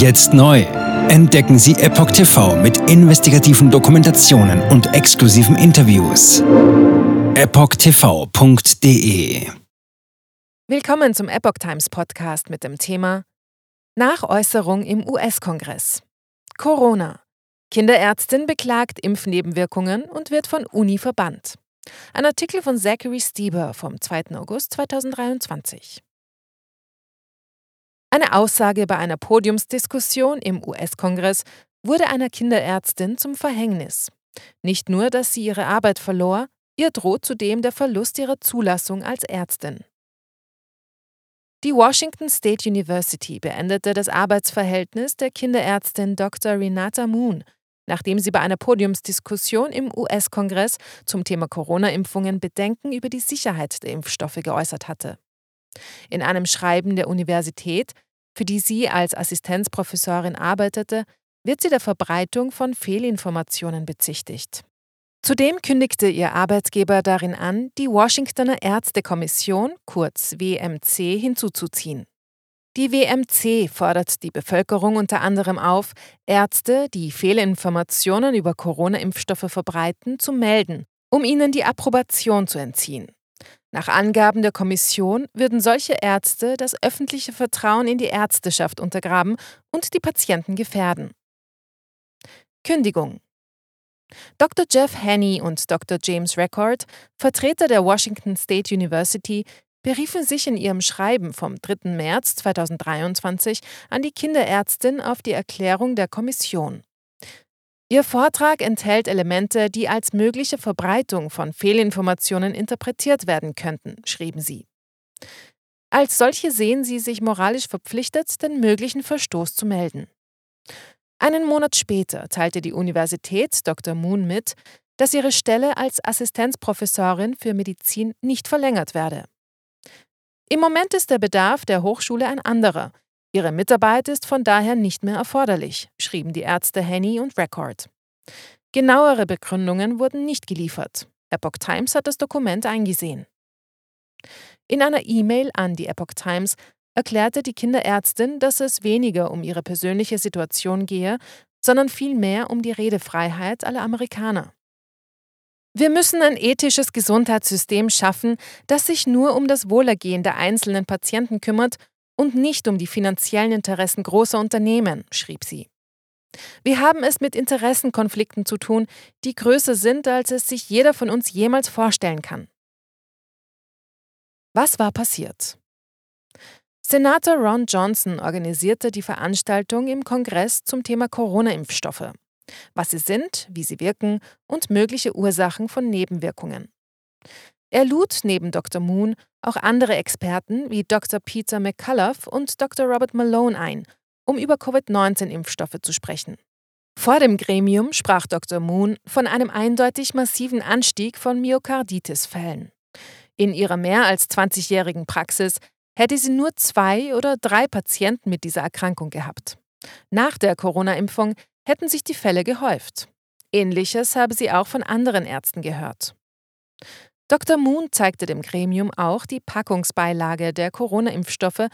Jetzt neu. Entdecken Sie Epoch TV mit investigativen Dokumentationen und exklusiven Interviews. EpochTV.de Willkommen zum Epoch Times Podcast mit dem Thema Nachäußerung im US-Kongress. Corona. Kinderärztin beklagt Impfnebenwirkungen und wird von Uni verbannt. Ein Artikel von Zachary Stieber vom 2. August 2023. Eine Aussage bei einer Podiumsdiskussion im US-Kongress wurde einer Kinderärztin zum Verhängnis. Nicht nur, dass sie ihre Arbeit verlor, ihr droht zudem der Verlust ihrer Zulassung als Ärztin. Die Washington State University beendete das Arbeitsverhältnis der Kinderärztin Dr. Renata Moon, nachdem sie bei einer Podiumsdiskussion im US-Kongress zum Thema Corona-Impfungen Bedenken über die Sicherheit der Impfstoffe geäußert hatte. In einem Schreiben der Universität, für die sie als Assistenzprofessorin arbeitete, wird sie der Verbreitung von Fehlinformationen bezichtigt. Zudem kündigte ihr Arbeitgeber darin an, die Washingtoner Ärztekommission, kurz WMC, hinzuzuziehen. Die WMC fordert die Bevölkerung unter anderem auf, Ärzte, die Fehlinformationen über Corona-Impfstoffe verbreiten, zu melden, um ihnen die Approbation zu entziehen. Nach Angaben der Kommission würden solche Ärzte das öffentliche Vertrauen in die Ärzteschaft untergraben und die Patienten gefährden. Kündigung Dr. Jeff Hanney und Dr. James Record, Vertreter der Washington State University, beriefen sich in ihrem Schreiben vom 3. März 2023 an die Kinderärztin auf die Erklärung der Kommission. Ihr Vortrag enthält Elemente, die als mögliche Verbreitung von Fehlinformationen interpretiert werden könnten, schrieben sie. Als solche sehen sie sich moralisch verpflichtet, den möglichen Verstoß zu melden. Einen Monat später teilte die Universität Dr. Moon mit, dass ihre Stelle als Assistenzprofessorin für Medizin nicht verlängert werde. Im Moment ist der Bedarf der Hochschule ein anderer, Ihre Mitarbeit ist von daher nicht mehr erforderlich, schrieben die Ärzte Henny und Record. Genauere Begründungen wurden nicht geliefert. Epoch Times hat das Dokument eingesehen. In einer E-Mail an die Epoch Times erklärte die Kinderärztin, dass es weniger um ihre persönliche Situation gehe, sondern vielmehr um die Redefreiheit aller Amerikaner. Wir müssen ein ethisches Gesundheitssystem schaffen, das sich nur um das Wohlergehen der einzelnen Patienten kümmert und nicht um die finanziellen Interessen großer Unternehmen, schrieb sie. Wir haben es mit Interessenkonflikten zu tun, die größer sind, als es sich jeder von uns jemals vorstellen kann. Was war passiert? Senator Ron Johnson organisierte die Veranstaltung im Kongress zum Thema Corona-Impfstoffe, was sie sind, wie sie wirken und mögliche Ursachen von Nebenwirkungen. Er lud neben Dr. Moon auch andere Experten wie Dr. Peter McCullough und Dr. Robert Malone ein, um über Covid-19-Impfstoffe zu sprechen. Vor dem Gremium sprach Dr. Moon von einem eindeutig massiven Anstieg von Myokarditis-Fällen. In ihrer mehr als 20-jährigen Praxis hätte sie nur zwei oder drei Patienten mit dieser Erkrankung gehabt. Nach der Corona-Impfung hätten sich die Fälle gehäuft. Ähnliches habe sie auch von anderen Ärzten gehört. Dr. Moon zeigte dem Gremium auch die Packungsbeilage der Corona-Impfstoffe,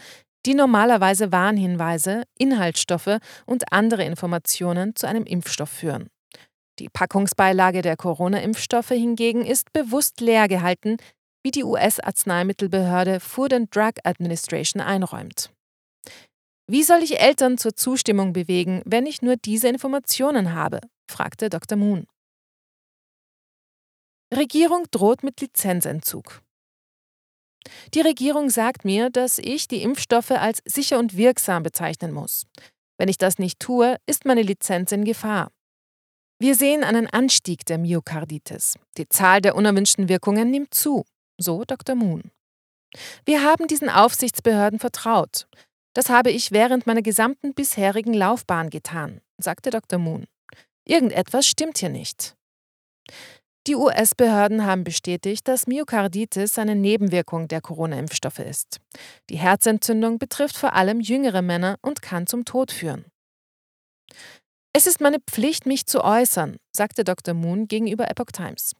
die normalerweise Warnhinweise, Inhaltsstoffe und andere Informationen zu einem Impfstoff führen. Die Packungsbeilage der Corona-Impfstoffe hingegen ist bewusst leer gehalten, wie die US-Arzneimittelbehörde Food and Drug Administration einräumt. Wie soll ich Eltern zur Zustimmung bewegen, wenn ich nur diese Informationen habe? fragte Dr. Moon. Regierung droht mit Lizenzentzug. Die Regierung sagt mir, dass ich die Impfstoffe als sicher und wirksam bezeichnen muss. Wenn ich das nicht tue, ist meine Lizenz in Gefahr. Wir sehen einen Anstieg der Myokarditis. Die Zahl der unerwünschten Wirkungen nimmt zu, so Dr. Moon. Wir haben diesen Aufsichtsbehörden vertraut. Das habe ich während meiner gesamten bisherigen Laufbahn getan, sagte Dr. Moon. Irgendetwas stimmt hier nicht. Die US-Behörden haben bestätigt, dass Myokarditis eine Nebenwirkung der Corona-Impfstoffe ist. Die Herzentzündung betrifft vor allem jüngere Männer und kann zum Tod führen. Es ist meine Pflicht, mich zu äußern, sagte Dr. Moon gegenüber Epoch Times.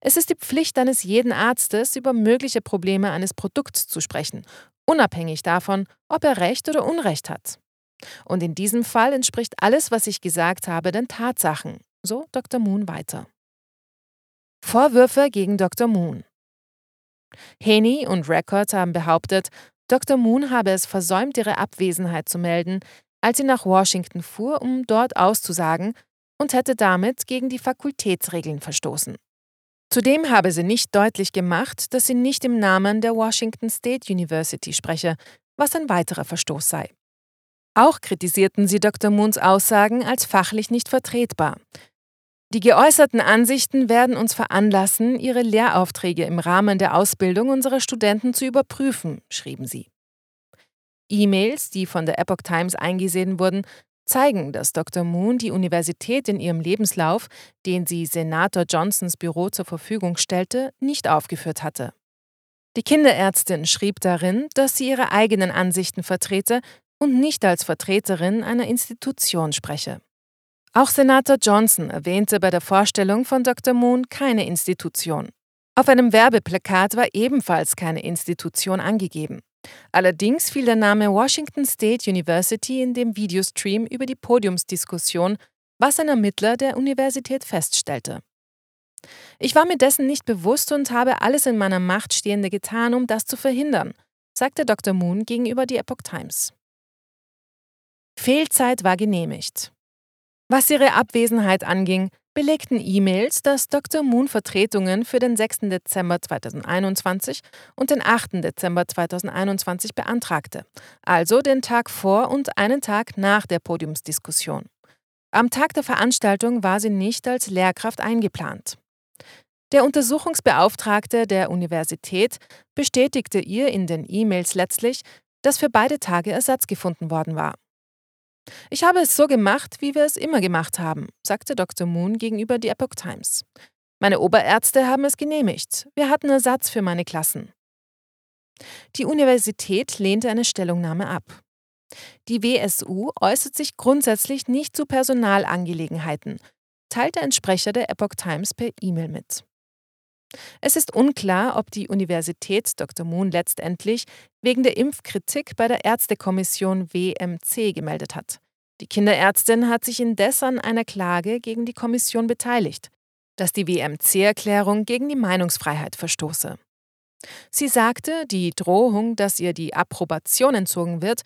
Es ist die Pflicht eines jeden Arztes, über mögliche Probleme eines Produkts zu sprechen, unabhängig davon, ob er Recht oder Unrecht hat. Und in diesem Fall entspricht alles, was ich gesagt habe, den Tatsachen, so Dr. Moon weiter. Vorwürfe gegen Dr. Moon. Haney und Records haben behauptet, Dr. Moon habe es versäumt, ihre Abwesenheit zu melden, als sie nach Washington fuhr, um dort auszusagen, und hätte damit gegen die Fakultätsregeln verstoßen. Zudem habe sie nicht deutlich gemacht, dass sie nicht im Namen der Washington State University spreche, was ein weiterer Verstoß sei. Auch kritisierten sie Dr. Moons Aussagen als fachlich nicht vertretbar. Die geäußerten Ansichten werden uns veranlassen, ihre Lehraufträge im Rahmen der Ausbildung unserer Studenten zu überprüfen, schrieben sie. E-Mails, die von der Epoch Times eingesehen wurden, zeigen, dass Dr. Moon die Universität in ihrem Lebenslauf, den sie Senator Johnsons Büro zur Verfügung stellte, nicht aufgeführt hatte. Die Kinderärztin schrieb darin, dass sie ihre eigenen Ansichten vertrete und nicht als Vertreterin einer Institution spreche. Auch Senator Johnson erwähnte bei der Vorstellung von Dr. Moon keine Institution. Auf einem Werbeplakat war ebenfalls keine Institution angegeben. Allerdings fiel der Name Washington State University in dem Videostream über die Podiumsdiskussion, was ein Ermittler der Universität feststellte. Ich war mir dessen nicht bewusst und habe alles in meiner Macht Stehende getan, um das zu verhindern, sagte Dr. Moon gegenüber die Epoch Times. Fehlzeit war genehmigt. Was ihre Abwesenheit anging, belegten E-Mails, dass Dr. Moon Vertretungen für den 6. Dezember 2021 und den 8. Dezember 2021 beantragte, also den Tag vor und einen Tag nach der Podiumsdiskussion. Am Tag der Veranstaltung war sie nicht als Lehrkraft eingeplant. Der Untersuchungsbeauftragte der Universität bestätigte ihr in den E-Mails letztlich, dass für beide Tage Ersatz gefunden worden war. Ich habe es so gemacht, wie wir es immer gemacht haben, sagte Dr. Moon gegenüber die Epoch Times. Meine Oberärzte haben es genehmigt. Wir hatten Ersatz für meine Klassen. Die Universität lehnte eine Stellungnahme ab. Die WSU äußert sich grundsätzlich nicht zu Personalangelegenheiten, teilte ein Sprecher der Epoch Times per E-Mail mit. Es ist unklar, ob die Universität Dr. Moon letztendlich wegen der Impfkritik bei der Ärztekommission WMC gemeldet hat. Die Kinderärztin hat sich indes an einer Klage gegen die Kommission beteiligt, dass die WMC-Erklärung gegen die Meinungsfreiheit verstoße. Sie sagte, die Drohung, dass ihr die Approbation entzogen wird,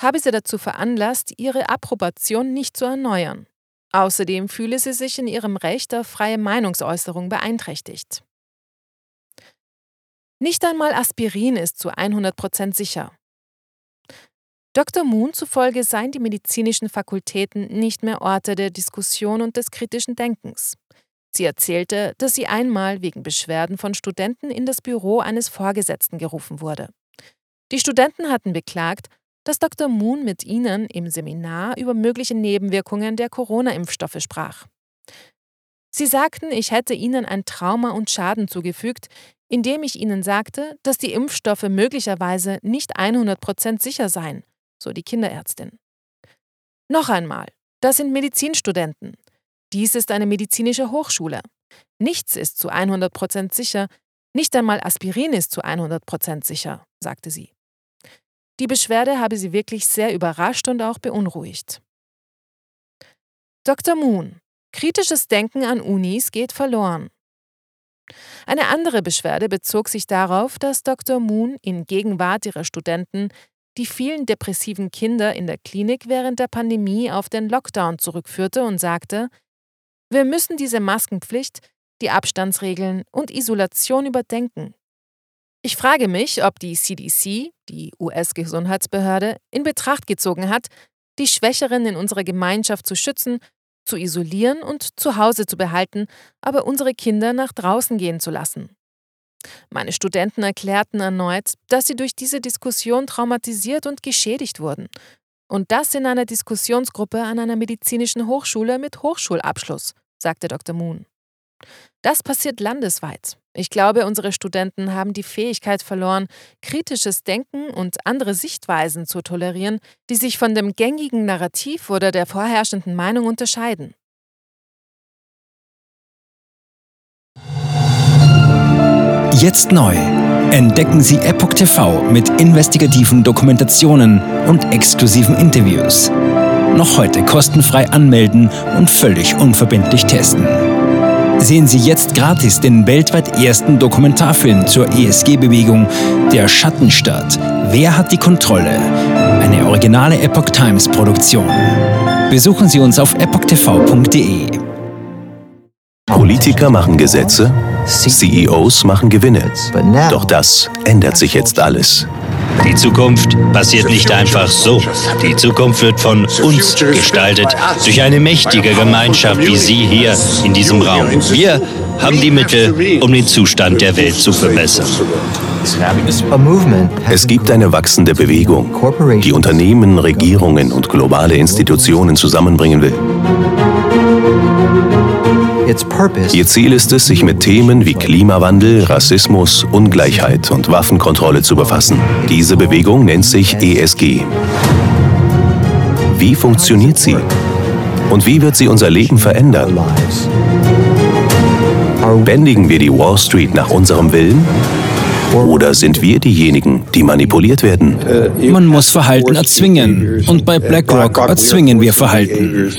habe sie dazu veranlasst, ihre Approbation nicht zu erneuern. Außerdem fühle sie sich in ihrem Recht auf freie Meinungsäußerung beeinträchtigt. Nicht einmal Aspirin ist zu 100% sicher. Dr. Moon zufolge seien die medizinischen Fakultäten nicht mehr Orte der Diskussion und des kritischen Denkens. Sie erzählte, dass sie einmal wegen Beschwerden von Studenten in das Büro eines Vorgesetzten gerufen wurde. Die Studenten hatten beklagt, dass Dr. Moon mit ihnen im Seminar über mögliche Nebenwirkungen der Corona-Impfstoffe sprach. Sie sagten, ich hätte ihnen ein Trauma und Schaden zugefügt, indem ich ihnen sagte, dass die Impfstoffe möglicherweise nicht 100% sicher seien, so die Kinderärztin. Noch einmal, das sind Medizinstudenten. Dies ist eine medizinische Hochschule. Nichts ist zu 100% sicher, nicht einmal Aspirin ist zu 100% sicher, sagte sie. Die Beschwerde habe sie wirklich sehr überrascht und auch beunruhigt. Dr. Moon. Kritisches Denken an Unis geht verloren. Eine andere Beschwerde bezog sich darauf, dass Dr. Moon in Gegenwart ihrer Studenten die vielen depressiven Kinder in der Klinik während der Pandemie auf den Lockdown zurückführte und sagte, wir müssen diese Maskenpflicht, die Abstandsregeln und Isolation überdenken. Ich frage mich, ob die CDC, die US-Gesundheitsbehörde, in Betracht gezogen hat, die Schwächeren in unserer Gemeinschaft zu schützen zu isolieren und zu Hause zu behalten, aber unsere Kinder nach draußen gehen zu lassen. Meine Studenten erklärten erneut, dass sie durch diese Diskussion traumatisiert und geschädigt wurden. Und das in einer Diskussionsgruppe an einer medizinischen Hochschule mit Hochschulabschluss, sagte Dr. Moon. Das passiert landesweit. Ich glaube, unsere Studenten haben die Fähigkeit verloren, kritisches Denken und andere Sichtweisen zu tolerieren, die sich von dem gängigen Narrativ oder der vorherrschenden Meinung unterscheiden. Jetzt neu. Entdecken Sie Epoch TV mit investigativen Dokumentationen und exklusiven Interviews. Noch heute kostenfrei anmelden und völlig unverbindlich testen. Sehen Sie jetzt gratis den weltweit ersten Dokumentarfilm zur ESG-Bewegung Der Schattenstaat. Wer hat die Kontrolle? Eine originale Epoch Times Produktion. Besuchen Sie uns auf epochtv.de. Politiker machen Gesetze, CEOs machen Gewinne. Doch das ändert sich jetzt alles. Die Zukunft passiert nicht einfach so. Die Zukunft wird von uns gestaltet, durch eine mächtige Gemeinschaft wie Sie hier in diesem Raum. Wir haben die Mittel, um den Zustand der Welt zu verbessern. Es gibt eine wachsende Bewegung, die Unternehmen, Regierungen und globale Institutionen zusammenbringen will. Ihr Ziel ist es, sich mit Themen wie Klimawandel, Rassismus, Ungleichheit und Waffenkontrolle zu befassen. Diese Bewegung nennt sich ESG. Wie funktioniert sie? Und wie wird sie unser Leben verändern? Bändigen wir die Wall Street nach unserem Willen? Oder sind wir diejenigen, die manipuliert werden? Man muss Verhalten erzwingen. Und bei BlackRock erzwingen wir Verhalten.